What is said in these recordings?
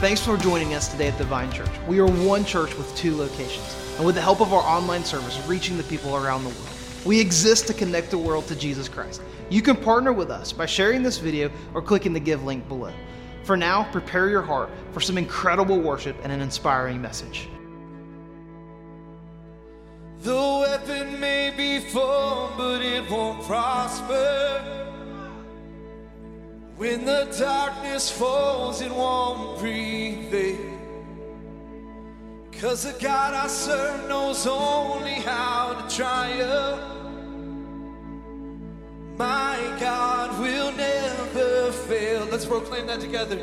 Thanks for joining us today at the Vine Church. We are one church with two locations, and with the help of our online service, reaching the people around the world. We exist to connect the world to Jesus Christ. You can partner with us by sharing this video or clicking the give link below. For now, prepare your heart for some incredible worship and an inspiring message. The weapon may be formed, but it won't prosper. When the darkness falls, it won't prevail. Eh? Cause the God I serve knows only how to triumph. My God will never fail. Let's proclaim that together.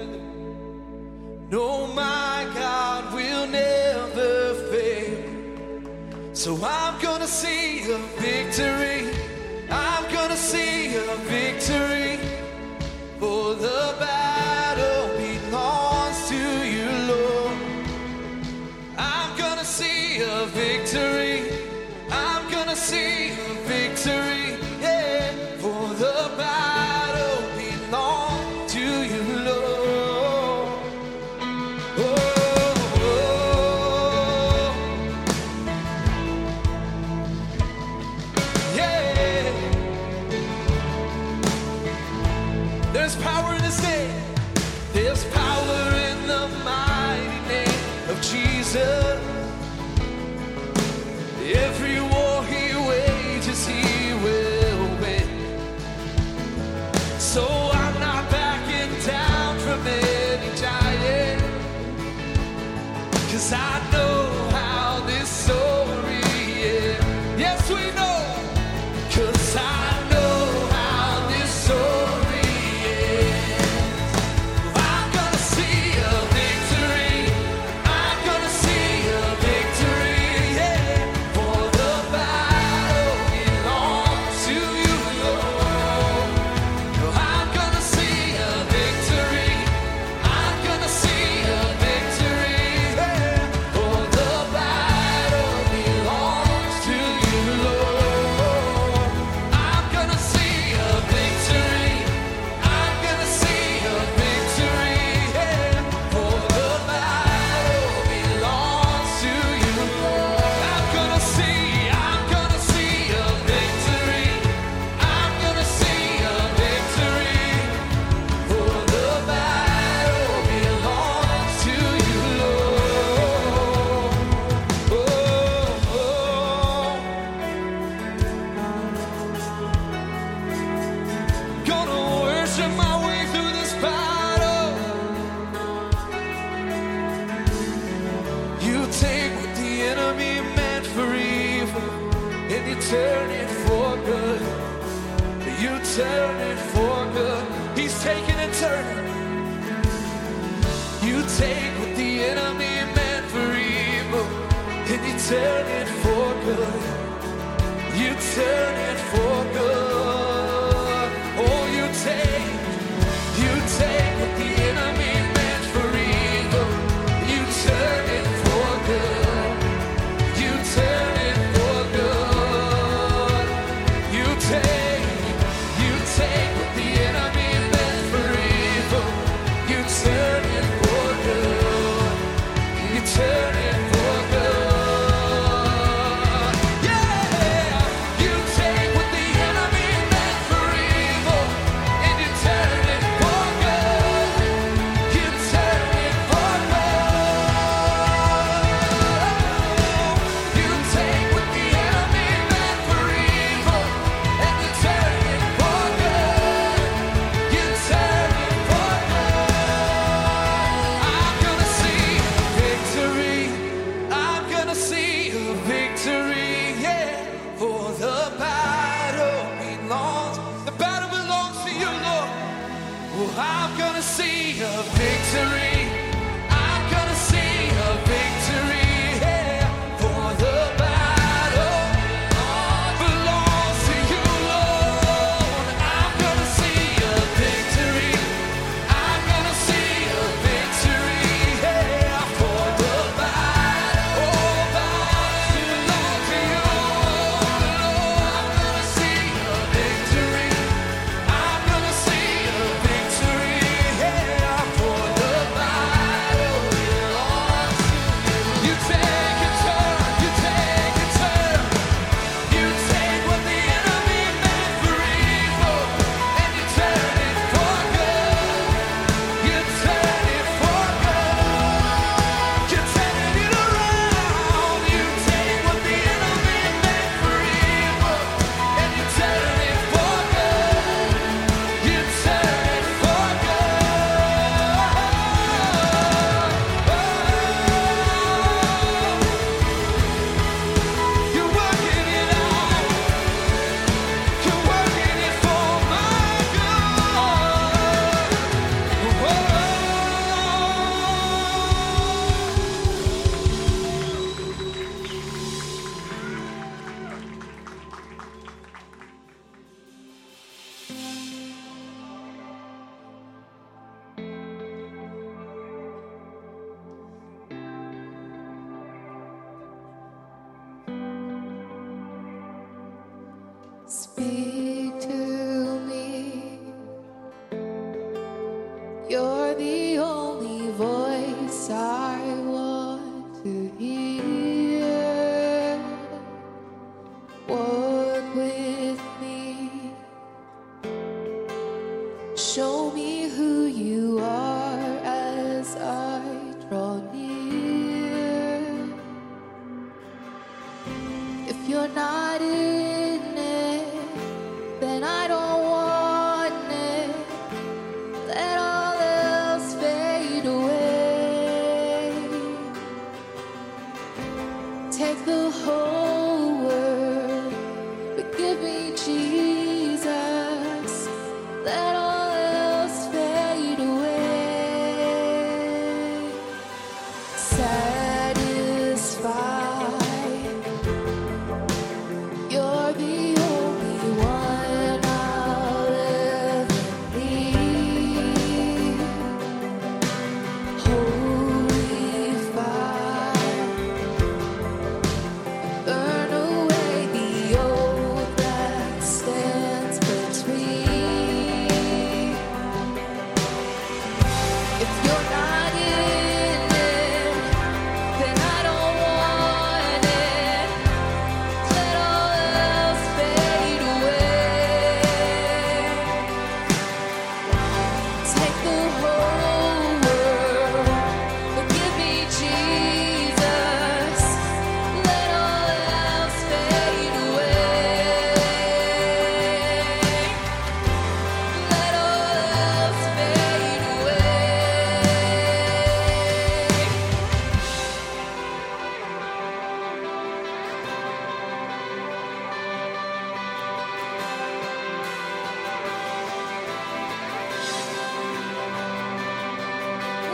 No, my God will never fail. So I'm gonna see a victory. I'm gonna see a victory. For the battle There's power whole world, but give me Jesus.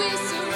We surrender.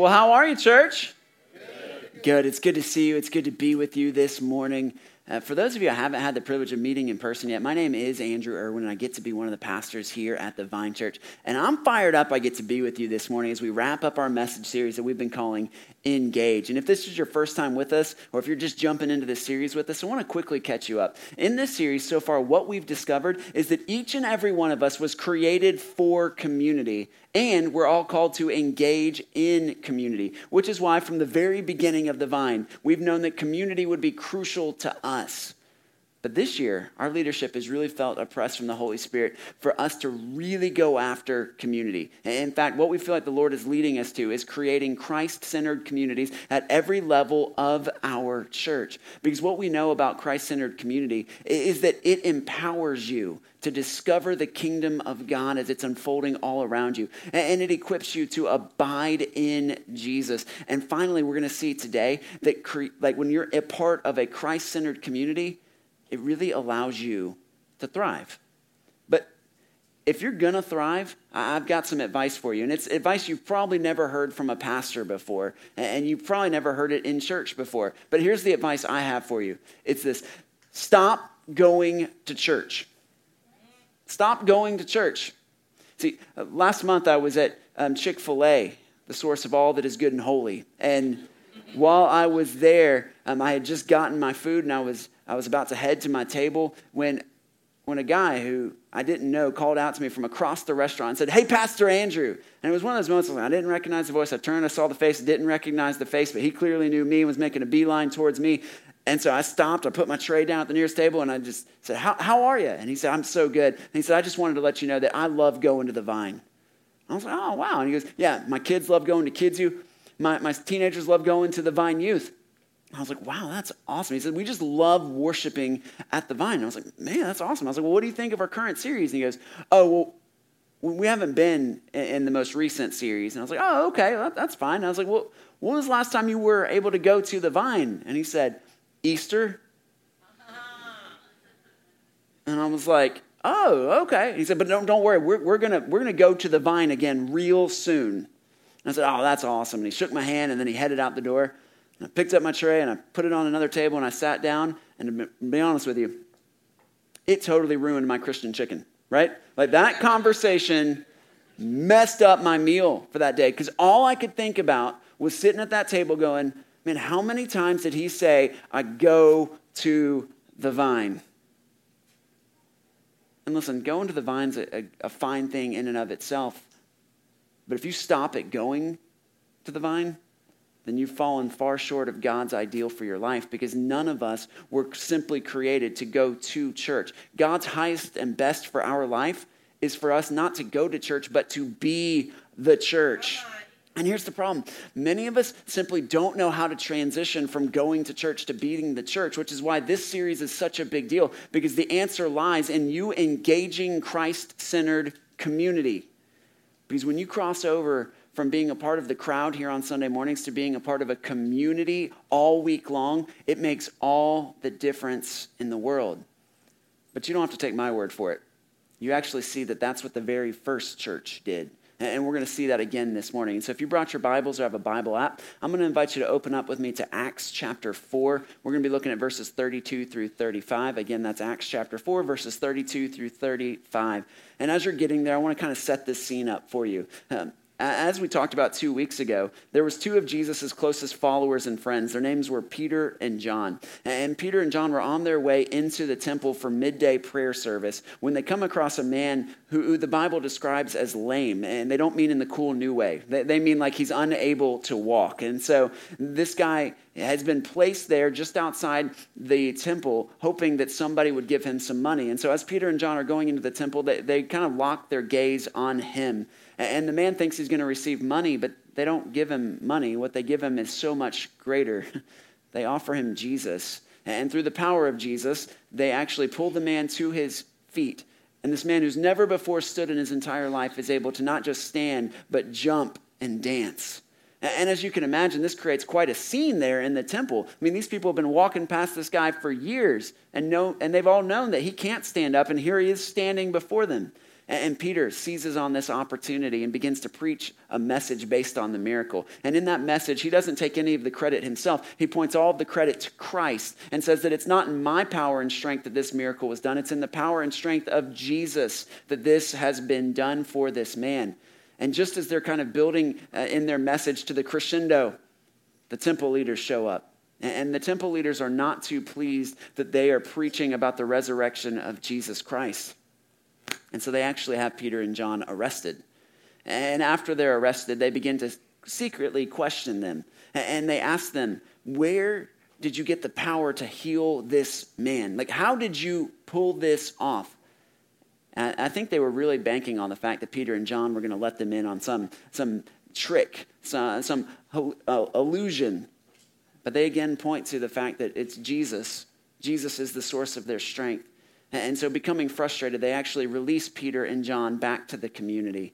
Well, how are you, church? Good. It's good to see you. It's good to be with you this morning. Uh, for those of you I haven't had the privilege of meeting in person yet, my name is Andrew Irwin, and I get to be one of the pastors here at the Vine Church. And I'm fired up I get to be with you this morning as we wrap up our message series that we've been calling Engage. And if this is your first time with us, or if you're just jumping into this series with us, I want to quickly catch you up. In this series so far, what we've discovered is that each and every one of us was created for community, and we're all called to engage in community, which is why from the very beginning of the Vine, we've known that community would be crucial to us. But this year, our leadership has really felt oppressed from the Holy Spirit for us to really go after community. In fact, what we feel like the Lord is leading us to is creating Christ centered communities at every level of our church. Because what we know about Christ centered community is that it empowers you to discover the kingdom of God as it's unfolding all around you. And it equips you to abide in Jesus. And finally, we're going to see today that cre- like when you're a part of a Christ centered community, it really allows you to thrive. But if you're going to thrive, I've got some advice for you. And it's advice you've probably never heard from a pastor before, and you've probably never heard it in church before. But here's the advice I have for you it's this stop going to church. Stop going to church. See, uh, last month I was at um, Chick fil A, the source of all that is good and holy. And while I was there, um, I had just gotten my food and I was, I was about to head to my table when, when a guy who I didn't know called out to me from across the restaurant and said, Hey, Pastor Andrew. And it was one of those moments I didn't recognize the voice. I turned, I saw the face, didn't recognize the face, but he clearly knew me and was making a beeline towards me. And so I stopped, I put my tray down at the nearest table, and I just said, How, how are you? And he said, I'm so good. And he said, I just wanted to let you know that I love going to the vine. I was like, Oh, wow. And he goes, Yeah, my kids love going to Kids U. My, my teenagers love going to the Vine Youth. I was like, wow, that's awesome. He said, we just love worshiping at the Vine. And I was like, man, that's awesome. I was like, well, what do you think of our current series? And he goes, oh, well, we haven't been in the most recent series. And I was like, oh, okay, that's fine. And I was like, well, when was the last time you were able to go to the Vine? And he said, Easter. And I was like, oh, okay. he said, but don't, don't worry, we're, we're going we're gonna go to the Vine again real soon. And I said, Oh, that's awesome. And he shook my hand and then he headed out the door. And I picked up my tray and I put it on another table and I sat down. And to be honest with you, it totally ruined my Christian chicken, right? Like that conversation messed up my meal for that day because all I could think about was sitting at that table going, Man, how many times did he say, I go to the vine? And listen, going to the vine's a, a, a fine thing in and of itself. But if you stop at going to the vine, then you've fallen far short of God's ideal for your life because none of us were simply created to go to church. God's highest and best for our life is for us not to go to church, but to be the church. And here's the problem many of us simply don't know how to transition from going to church to being the church, which is why this series is such a big deal because the answer lies in you engaging Christ centered community. Because when you cross over from being a part of the crowd here on Sunday mornings to being a part of a community all week long, it makes all the difference in the world. But you don't have to take my word for it. You actually see that that's what the very first church did. And we're going to see that again this morning. So, if you brought your Bibles or have a Bible app, I'm going to invite you to open up with me to Acts chapter 4. We're going to be looking at verses 32 through 35. Again, that's Acts chapter 4, verses 32 through 35. And as you're getting there, I want to kind of set this scene up for you. Um, as we talked about two weeks ago, there was two of Jesus' closest followers and friends. Their names were Peter and John. And Peter and John were on their way into the temple for midday prayer service when they come across a man who, who the Bible describes as lame. And they don't mean in the cool new way. They, they mean like he's unable to walk. And so this guy has been placed there just outside the temple, hoping that somebody would give him some money. And so as Peter and John are going into the temple, they, they kind of lock their gaze on him. And the man thinks he's going to receive money, but they don't give him money. What they give him is so much greater. They offer him Jesus. And through the power of Jesus, they actually pull the man to his feet. And this man who's never before stood in his entire life is able to not just stand, but jump and dance. And as you can imagine, this creates quite a scene there in the temple. I mean, these people have been walking past this guy for years, and, know, and they've all known that he can't stand up, and here he is standing before them. And Peter seizes on this opportunity and begins to preach a message based on the miracle. And in that message, he doesn't take any of the credit himself. He points all of the credit to Christ and says that it's not in my power and strength that this miracle was done, it's in the power and strength of Jesus that this has been done for this man. And just as they're kind of building uh, in their message to the crescendo, the temple leaders show up. And the temple leaders are not too pleased that they are preaching about the resurrection of Jesus Christ. And so they actually have Peter and John arrested. And after they're arrested, they begin to secretly question them. And they ask them, Where did you get the power to heal this man? Like, how did you pull this off? And I think they were really banking on the fact that Peter and John were going to let them in on some, some trick, some, some uh, illusion. But they again point to the fact that it's Jesus. Jesus is the source of their strength. And so, becoming frustrated, they actually release Peter and John back to the community.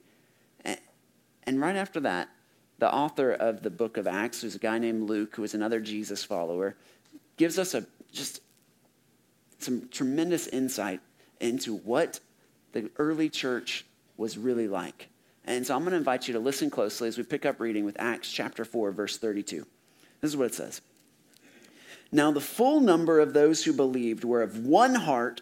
And right after that, the author of the book of Acts, who's a guy named Luke, who is another Jesus follower, gives us a just some tremendous insight into what the early church was really like. And so I'm going to invite you to listen closely as we pick up reading with Acts chapter 4, verse 32. This is what it says. Now, the full number of those who believed were of one heart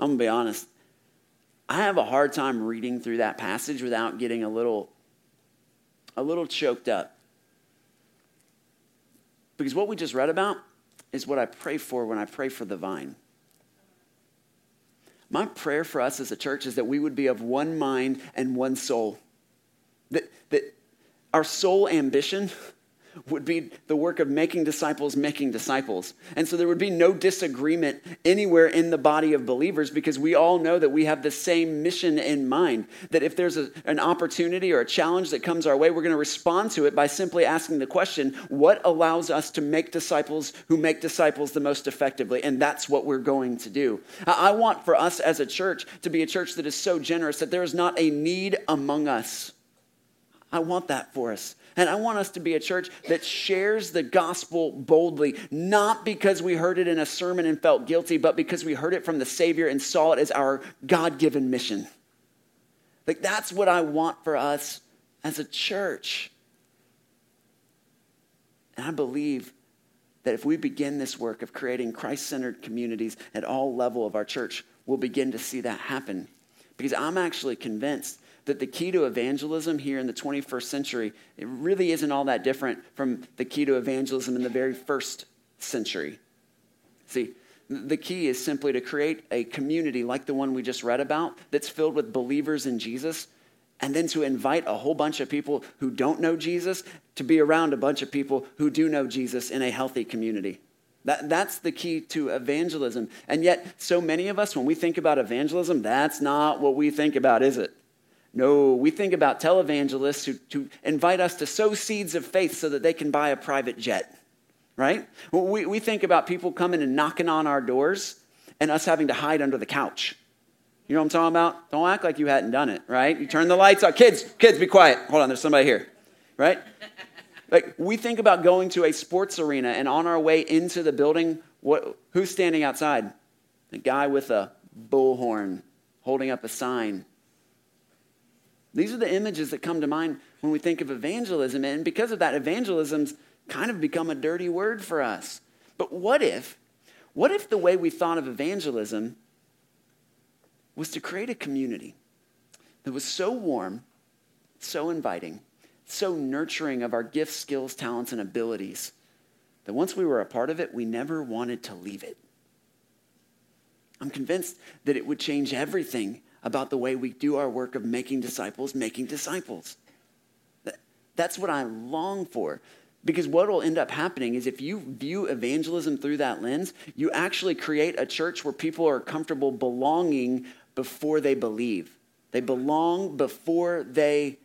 I'm going to be honest. I have a hard time reading through that passage without getting a little a little choked up. Because what we just read about is what I pray for when I pray for the vine. My prayer for us as a church is that we would be of one mind and one soul. That, that our sole ambition would be the work of making disciples, making disciples. And so there would be no disagreement anywhere in the body of believers because we all know that we have the same mission in mind. That if there's a, an opportunity or a challenge that comes our way, we're going to respond to it by simply asking the question what allows us to make disciples who make disciples the most effectively? And that's what we're going to do. I want for us as a church to be a church that is so generous that there is not a need among us. I want that for us. And I want us to be a church that shares the gospel boldly, not because we heard it in a sermon and felt guilty, but because we heard it from the Savior and saw it as our God given mission. Like, that's what I want for us as a church. And I believe that if we begin this work of creating Christ centered communities at all level of our church, we'll begin to see that happen. Because I'm actually convinced that the key to evangelism here in the 21st century, it really isn't all that different from the key to evangelism in the very first century. See, the key is simply to create a community like the one we just read about that's filled with believers in Jesus, and then to invite a whole bunch of people who don't know Jesus to be around a bunch of people who do know Jesus in a healthy community. That, that's the key to evangelism. And yet, so many of us, when we think about evangelism, that's not what we think about, is it? No, we think about televangelists who, who invite us to sow seeds of faith so that they can buy a private jet, right? We, we think about people coming and knocking on our doors and us having to hide under the couch. You know what I'm talking about? Don't act like you hadn't done it, right? You turn the lights on. Kids, kids, be quiet. Hold on, there's somebody here, right? Like we think about going to a sports arena and on our way into the building, what, who's standing outside? The guy with a bullhorn holding up a sign these are the images that come to mind when we think of evangelism. And because of that, evangelism's kind of become a dirty word for us. But what if, what if the way we thought of evangelism was to create a community that was so warm, so inviting, so nurturing of our gifts, skills, talents, and abilities that once we were a part of it, we never wanted to leave it? I'm convinced that it would change everything about the way we do our work of making disciples, making disciples. That's what I long for. Because what will end up happening is if you view evangelism through that lens, you actually create a church where people are comfortable belonging before they believe. They belong before they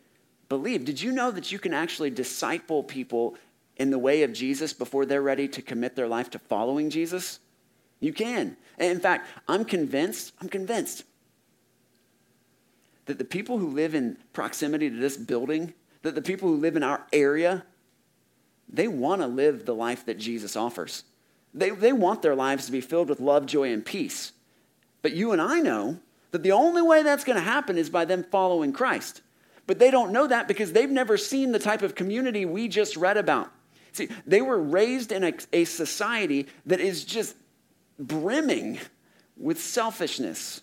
believe. Did you know that you can actually disciple people in the way of Jesus before they're ready to commit their life to following Jesus? You can. And in fact, I'm convinced, I'm convinced that the people who live in proximity to this building, that the people who live in our area, they want to live the life that Jesus offers. They, they want their lives to be filled with love, joy, and peace. But you and I know that the only way that's going to happen is by them following Christ. But they don't know that because they've never seen the type of community we just read about. See, they were raised in a, a society that is just brimming with selfishness.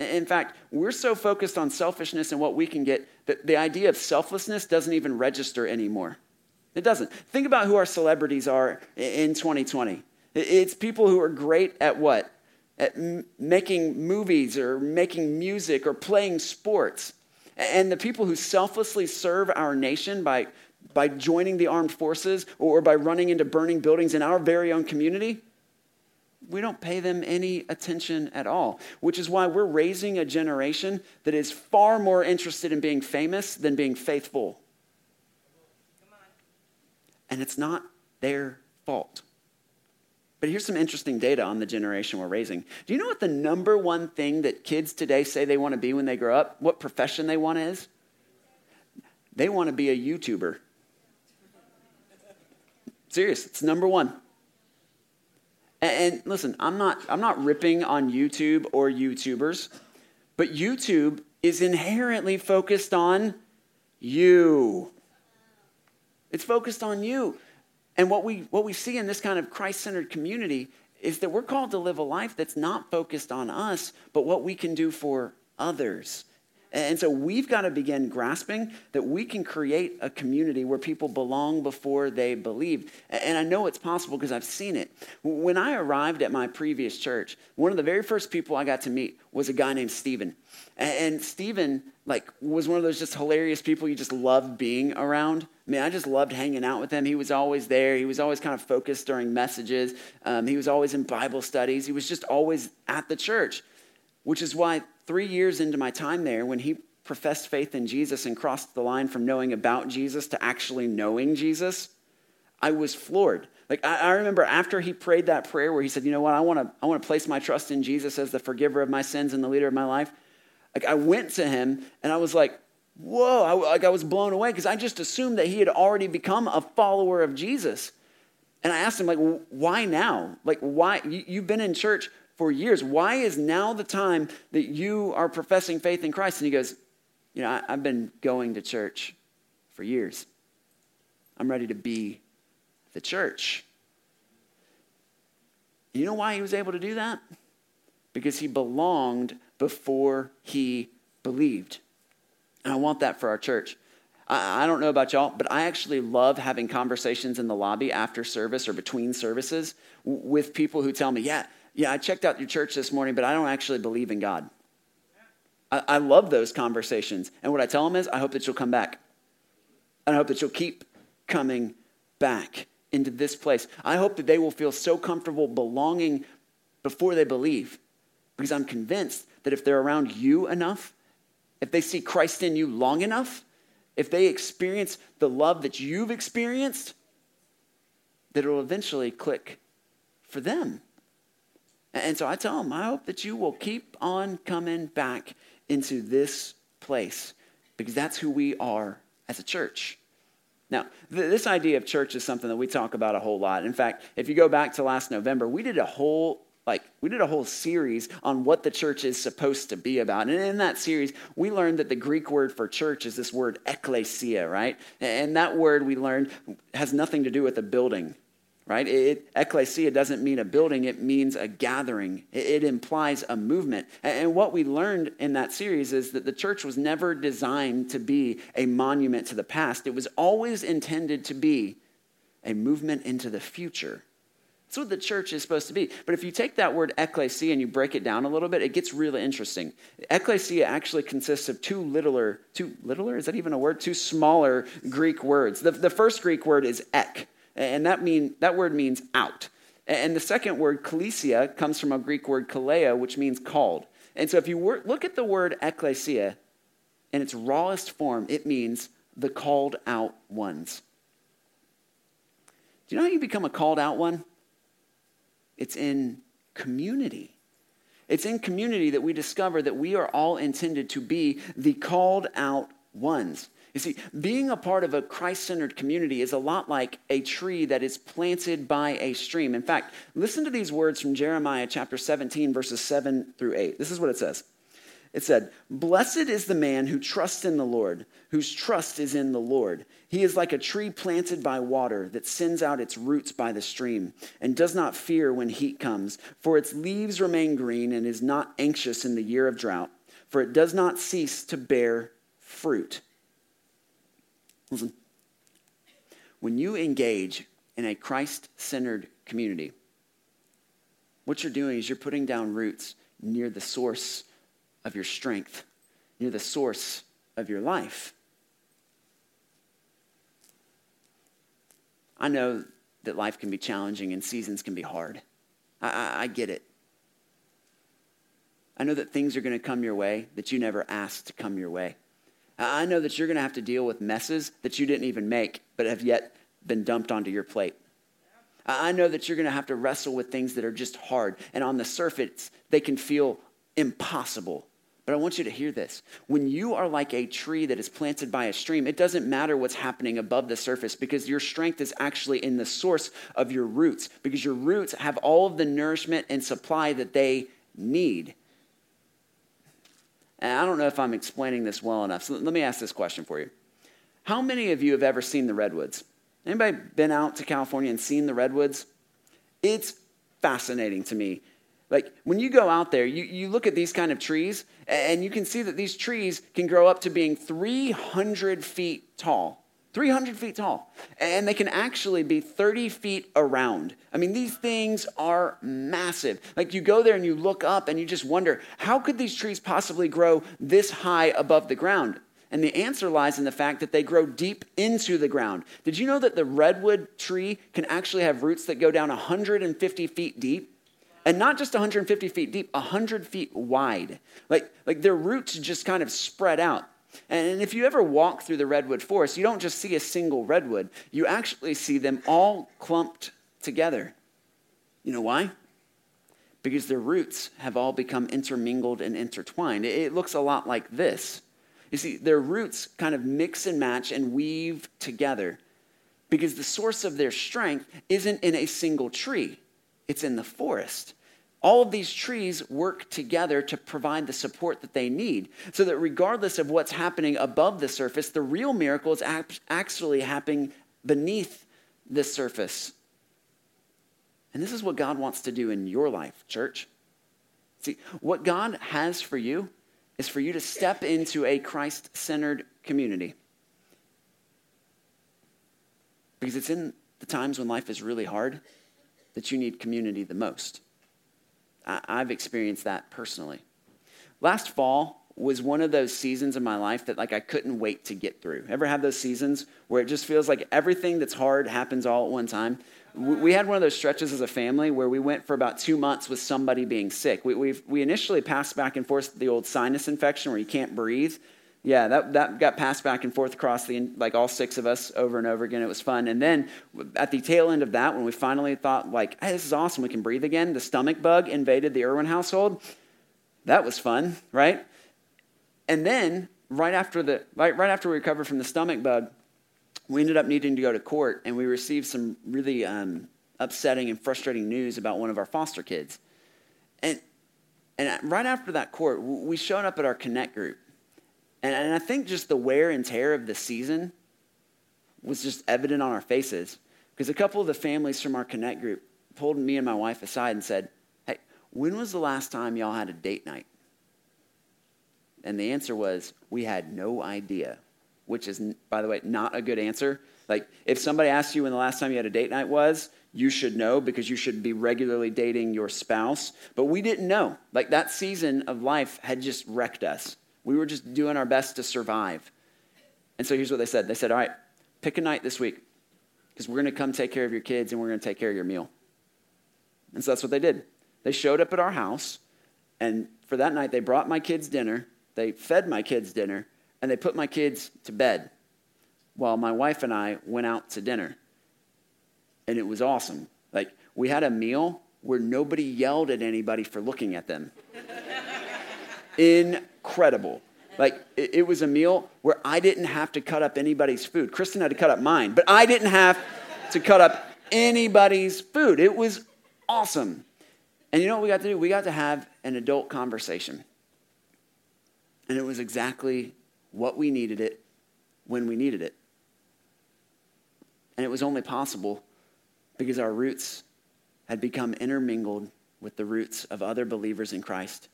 In fact, we're so focused on selfishness and what we can get that the idea of selflessness doesn't even register anymore. It doesn't. Think about who our celebrities are in 2020. It's people who are great at what? At m- making movies or making music or playing sports. And the people who selflessly serve our nation by, by joining the armed forces or by running into burning buildings in our very own community, we don't pay them any attention at all, which is why we're raising a generation that is far more interested in being famous than being faithful. And it's not their fault. But here's some interesting data on the generation we're raising. Do you know what the number one thing that kids today say they want to be when they grow up? What profession they want is? They want to be a YouTuber. Serious, it's number one. And, listen, I'm not, I'm not ripping on YouTube or YouTubers, but YouTube is inherently focused on you. It's focused on you. And what we, what we see in this kind of Christ centered community is that we're called to live a life that's not focused on us, but what we can do for others. And so we've got to begin grasping that we can create a community where people belong before they believe. And I know it's possible because I've seen it. When I arrived at my previous church, one of the very first people I got to meet was a guy named Stephen. And Stephen, like, was one of those just hilarious people you just love being around. I mean, I just loved hanging out with him. He was always there. He was always kind of focused during messages. Um, he was always in Bible studies. He was just always at the church, which is why three years into my time there, when he professed faith in Jesus and crossed the line from knowing about Jesus to actually knowing Jesus, I was floored. Like I, I, remember after he prayed that prayer where he said, "You know what? I want to I want to place my trust in Jesus as the forgiver of my sins and the leader of my life." Like I went to him and I was like, "Whoa!" I, like I was blown away because I just assumed that he had already become a follower of Jesus. And I asked him, like, why now? Like, why? You, you've been in church for years. Why is now the time that you are professing faith in Christ? And he goes, You know, I, I've been going to church for years. I'm ready to be the church. You know why he was able to do that? Because he belonged before he believed. And I want that for our church. I, I don't know about y'all, but I actually love having conversations in the lobby after service or between services with people who tell me, yeah, yeah, I checked out your church this morning, but I don't actually believe in God. I, I love those conversations. And what I tell them is, I hope that you'll come back. And I hope that you'll keep coming back into this place. I hope that they will feel so comfortable belonging before they believe. Because I'm convinced that if they're around you enough, if they see Christ in you long enough, if they experience the love that you've experienced, that it'll eventually click for them. And so I tell them, I hope that you will keep on coming back into this place because that's who we are as a church. Now, th- this idea of church is something that we talk about a whole lot. In fact, if you go back to last November, we did a whole like we did a whole series on what the church is supposed to be about. And in that series, we learned that the Greek word for church is this word ekklesia, right? And that word we learned has nothing to do with a building right? It, ecclesia doesn't mean a building, it means a gathering. It, it, implies a movement. And what we learned in that series is that the church was never designed to be a monument to the past, it was always intended to be a movement into the future. That's what the church is supposed to be. But if you take that word ecclesia and you break it down a little bit, it gets really interesting. Ecclesia actually consists of two littler, two littler, is that even a word? Two smaller Greek words. The, the first Greek word is ek and that mean that word means out. And the second word, klesia, comes from a Greek word kaleo, which means called. And so if you wor- look at the word ecclesia in its rawest form, it means the called out ones. Do you know how you become a called out one? It's in community. It's in community that we discover that we are all intended to be the called out ones. You see, being a part of a Christ centered community is a lot like a tree that is planted by a stream. In fact, listen to these words from Jeremiah chapter 17, verses 7 through 8. This is what it says. It said, Blessed is the man who trusts in the Lord, whose trust is in the Lord. He is like a tree planted by water that sends out its roots by the stream and does not fear when heat comes, for its leaves remain green and is not anxious in the year of drought, for it does not cease to bear fruit. Listen, when you engage in a Christ centered community, what you're doing is you're putting down roots near the source of your strength, near the source of your life. I know that life can be challenging and seasons can be hard. I, I, I get it. I know that things are going to come your way that you never asked to come your way. I know that you're going to have to deal with messes that you didn't even make, but have yet been dumped onto your plate. I know that you're going to have to wrestle with things that are just hard, and on the surface, they can feel impossible. But I want you to hear this. When you are like a tree that is planted by a stream, it doesn't matter what's happening above the surface because your strength is actually in the source of your roots, because your roots have all of the nourishment and supply that they need. And I don't know if I'm explaining this well enough. So let me ask this question for you. How many of you have ever seen the redwoods? Anybody been out to California and seen the redwoods? It's fascinating to me. Like when you go out there, you, you look at these kind of trees, and you can see that these trees can grow up to being 300 feet tall. 300 feet tall. And they can actually be 30 feet around. I mean, these things are massive. Like you go there and you look up and you just wonder, how could these trees possibly grow this high above the ground? And the answer lies in the fact that they grow deep into the ground. Did you know that the redwood tree can actually have roots that go down 150 feet deep? And not just 150 feet deep, 100 feet wide. Like, like their roots just kind of spread out. And if you ever walk through the redwood forest, you don't just see a single redwood, you actually see them all clumped together. You know why? Because their roots have all become intermingled and intertwined. It looks a lot like this. You see, their roots kind of mix and match and weave together because the source of their strength isn't in a single tree, it's in the forest. All of these trees work together to provide the support that they need. So that regardless of what's happening above the surface, the real miracle is actually happening beneath the surface. And this is what God wants to do in your life, church. See, what God has for you is for you to step into a Christ centered community. Because it's in the times when life is really hard that you need community the most. I've experienced that personally. Last fall was one of those seasons in my life that like I couldn't wait to get through. Ever had those seasons where it just feels like everything that's hard happens all at one time? We had one of those stretches as a family where we went for about two months with somebody being sick. We we initially passed back and forth the old sinus infection where you can't breathe. Yeah, that, that got passed back and forth across the, like all six of us over and over again. It was fun. And then at the tail end of that, when we finally thought, like, hey, this is awesome, we can breathe again, the stomach bug invaded the Irwin household. That was fun, right? And then right after, the, right, right after we recovered from the stomach bug, we ended up needing to go to court and we received some really um, upsetting and frustrating news about one of our foster kids. And, and right after that court, we showed up at our Connect group and, and I think just the wear and tear of the season was just evident on our faces. Because a couple of the families from our Connect group pulled me and my wife aside and said, Hey, when was the last time y'all had a date night? And the answer was, We had no idea, which is, by the way, not a good answer. Like, if somebody asked you when the last time you had a date night was, you should know because you should be regularly dating your spouse. But we didn't know. Like, that season of life had just wrecked us. We were just doing our best to survive. And so here's what they said they said, All right, pick a night this week because we're going to come take care of your kids and we're going to take care of your meal. And so that's what they did. They showed up at our house, and for that night, they brought my kids dinner, they fed my kids dinner, and they put my kids to bed while my wife and I went out to dinner. And it was awesome. Like, we had a meal where nobody yelled at anybody for looking at them. Incredible. Like, it, it was a meal where I didn't have to cut up anybody's food. Kristen had to cut up mine, but I didn't have to cut up anybody's food. It was awesome. And you know what we got to do? We got to have an adult conversation. And it was exactly what we needed it when we needed it. And it was only possible because our roots had become intermingled with the roots of other believers in Christ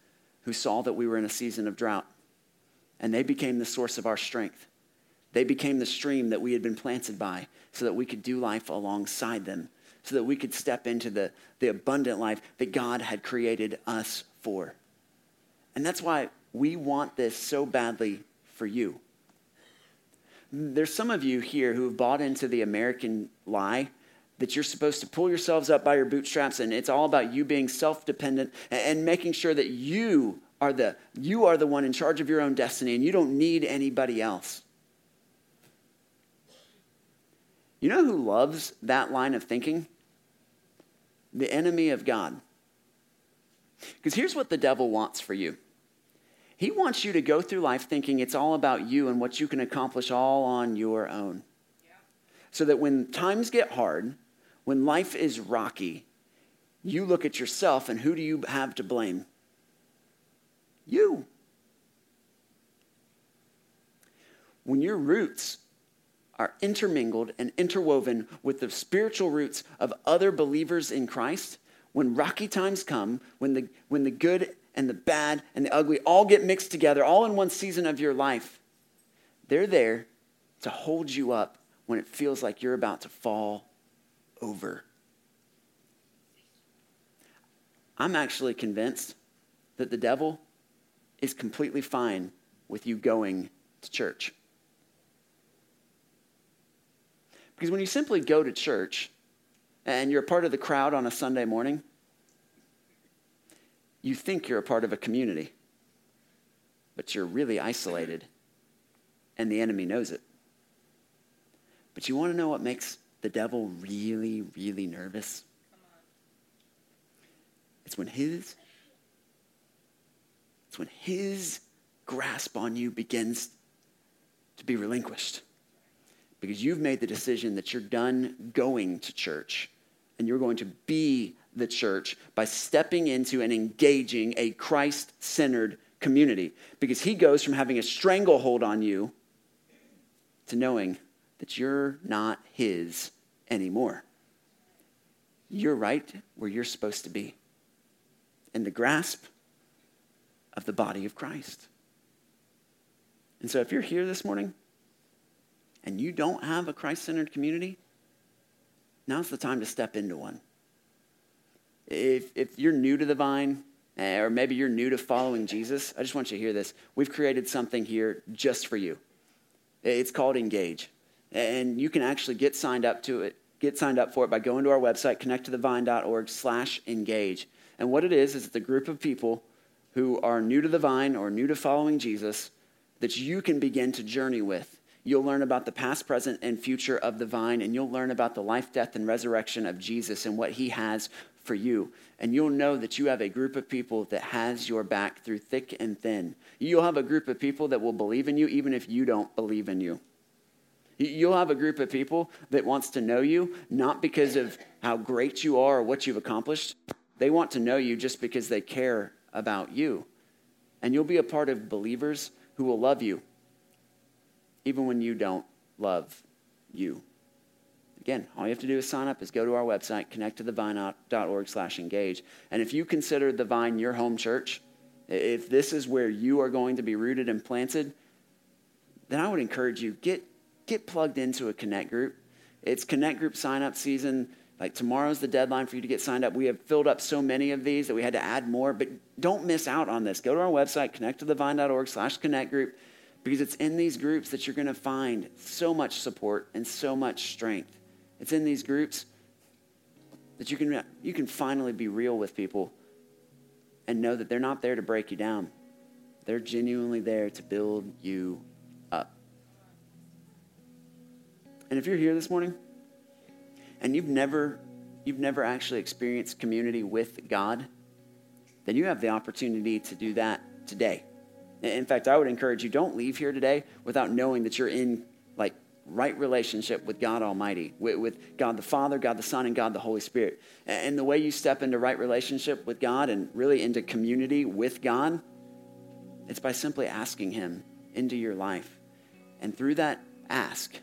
who saw that we were in a season of drought. And they became the source of our strength. They became the stream that we had been planted by so that we could do life alongside them, so that we could step into the, the abundant life that God had created us for. And that's why we want this so badly for you. There's some of you here who have bought into the American lie that you're supposed to pull yourselves up by your bootstraps and it's all about you being self-dependent and making sure that you are the you are the one in charge of your own destiny and you don't need anybody else. You know who loves that line of thinking? The enemy of God. Because here's what the devil wants for you. He wants you to go through life thinking it's all about you and what you can accomplish all on your own. So that when times get hard, when life is rocky, you look at yourself and who do you have to blame? You. When your roots are intermingled and interwoven with the spiritual roots of other believers in Christ, when rocky times come, when the, when the good and the bad and the ugly all get mixed together, all in one season of your life, they're there to hold you up when it feels like you're about to fall over. I'm actually convinced that the devil is completely fine with you going to church. Because when you simply go to church and you're a part of the crowd on a Sunday morning, you think you're a part of a community, but you're really isolated, and the enemy knows it. But you want to know what makes the devil really, really nervous? It's when his it's when his grasp on you begins to be relinquished. Because you've made the decision that you're done going to church and you're going to be the church by stepping into and engaging a Christ centered community. Because he goes from having a stranglehold on you to knowing that you're not his anymore. You're right where you're supposed to be in the grasp of the body of Christ. And so if you're here this morning and you don't have a Christ centered community, now's the time to step into one. If, if you're new to the vine, eh, or maybe you're new to following Jesus, I just want you to hear this. We've created something here just for you. It's called Engage. And you can actually get signed up to it, get signed up for it by going to our website, connecttothevine.org slash engage. And what it is, is it's a group of people who are new to the vine or new to following Jesus that you can begin to journey with. You'll learn about the past, present, and future of the vine, and you'll learn about the life, death, and resurrection of Jesus and what he has for you. And you'll know that you have a group of people that has your back through thick and thin. You'll have a group of people that will believe in you even if you don't believe in you. You'll have a group of people that wants to know you not because of how great you are or what you've accomplished. They want to know you just because they care about you. And you'll be a part of believers who will love you even when you don't love you. Again, all you have to do is sign up is go to our website, connect to connecttothevine.org slash engage. And if you consider the vine your home church, if this is where you are going to be rooted and planted, then I would encourage you, get, get plugged into a connect group. It's connect group sign up season. Like tomorrow's the deadline for you to get signed up. We have filled up so many of these that we had to add more, but don't miss out on this. Go to our website, connecttothevine.org slash connect group, because it's in these groups that you're going to find so much support and so much strength. It's in these groups That you can, you can finally be real with people and know that they're not there to break you down. They're genuinely there to build you And if you're here this morning and you've never, you've never actually experienced community with God, then you have the opportunity to do that today. In fact, I would encourage you don't leave here today without knowing that you're in like right relationship with God Almighty, with, with, God the Father, God the Son, and God the Holy Spirit. And the way you step into right relationship with God and really into community with God, it's by simply asking Him into your life. And through that ask,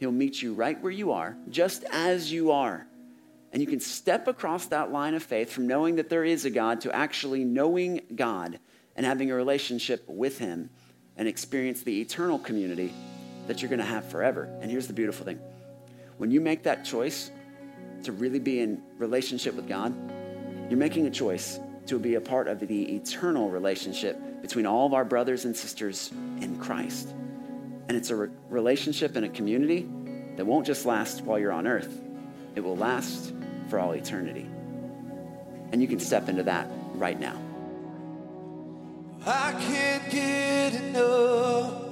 He'll meet you right where you are, just as you are. And you can step across that line of faith from knowing that there is a God to actually knowing God and having a relationship with Him and experience the eternal community that you're going to have forever. And here's the beautiful thing when you make that choice to really be in relationship with God, you're making a choice to be a part of the eternal relationship between all of our brothers and sisters in Christ. And it's a re- relationship and a community that won't just last while you're on earth, it will last for all eternity. And you can step into that right now. I can't get enough.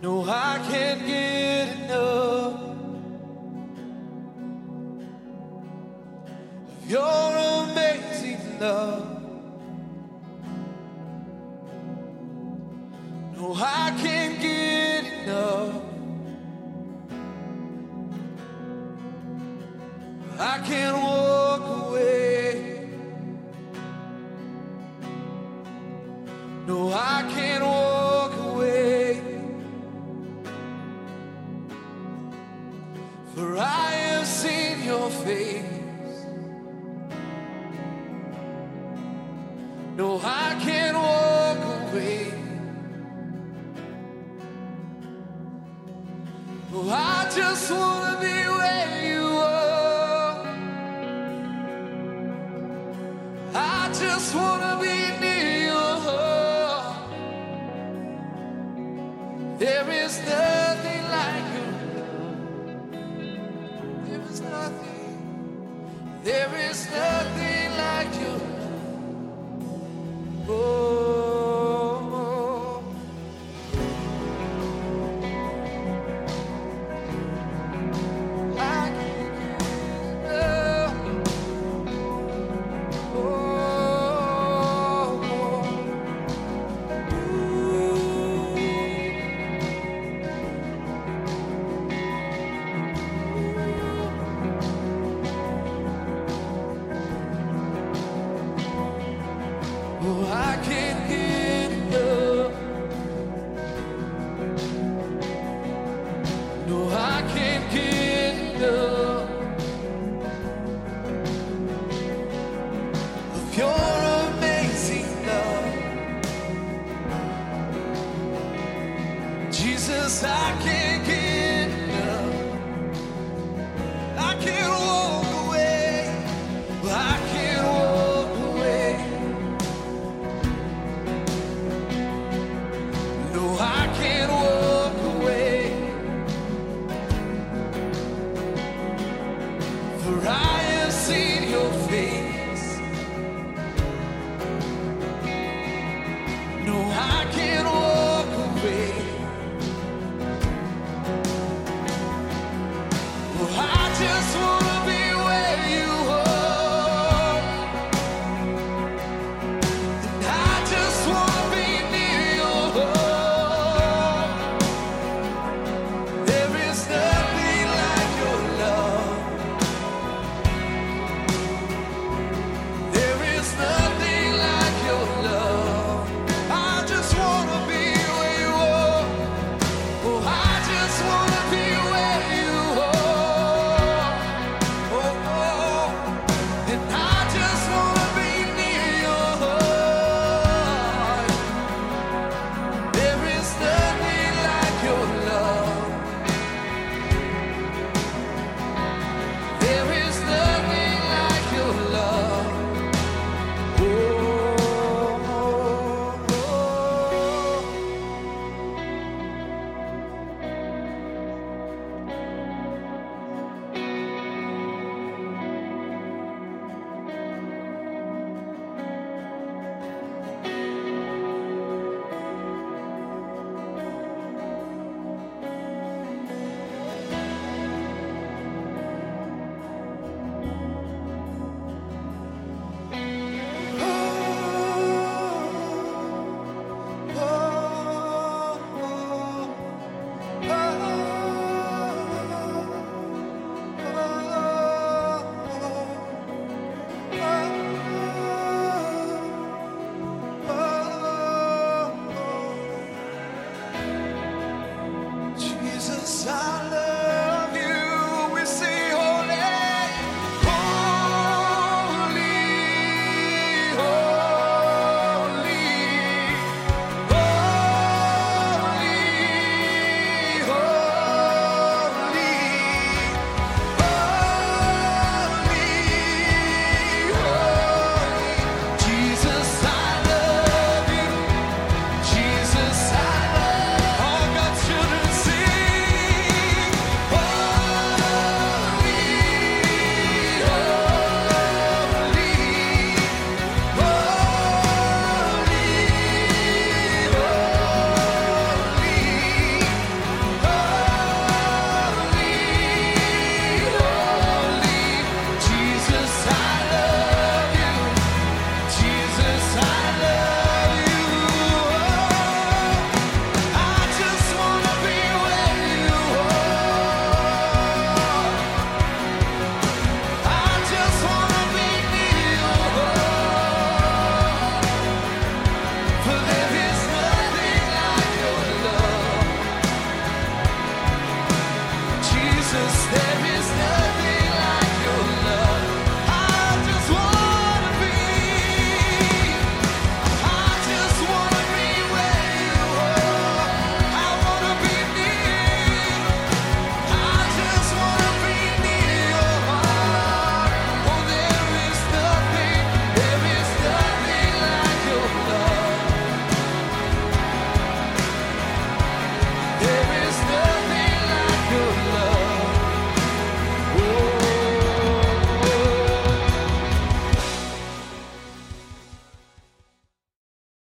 No, I can't get enough your amazing love. I can't get enough. I can't walk just wanna be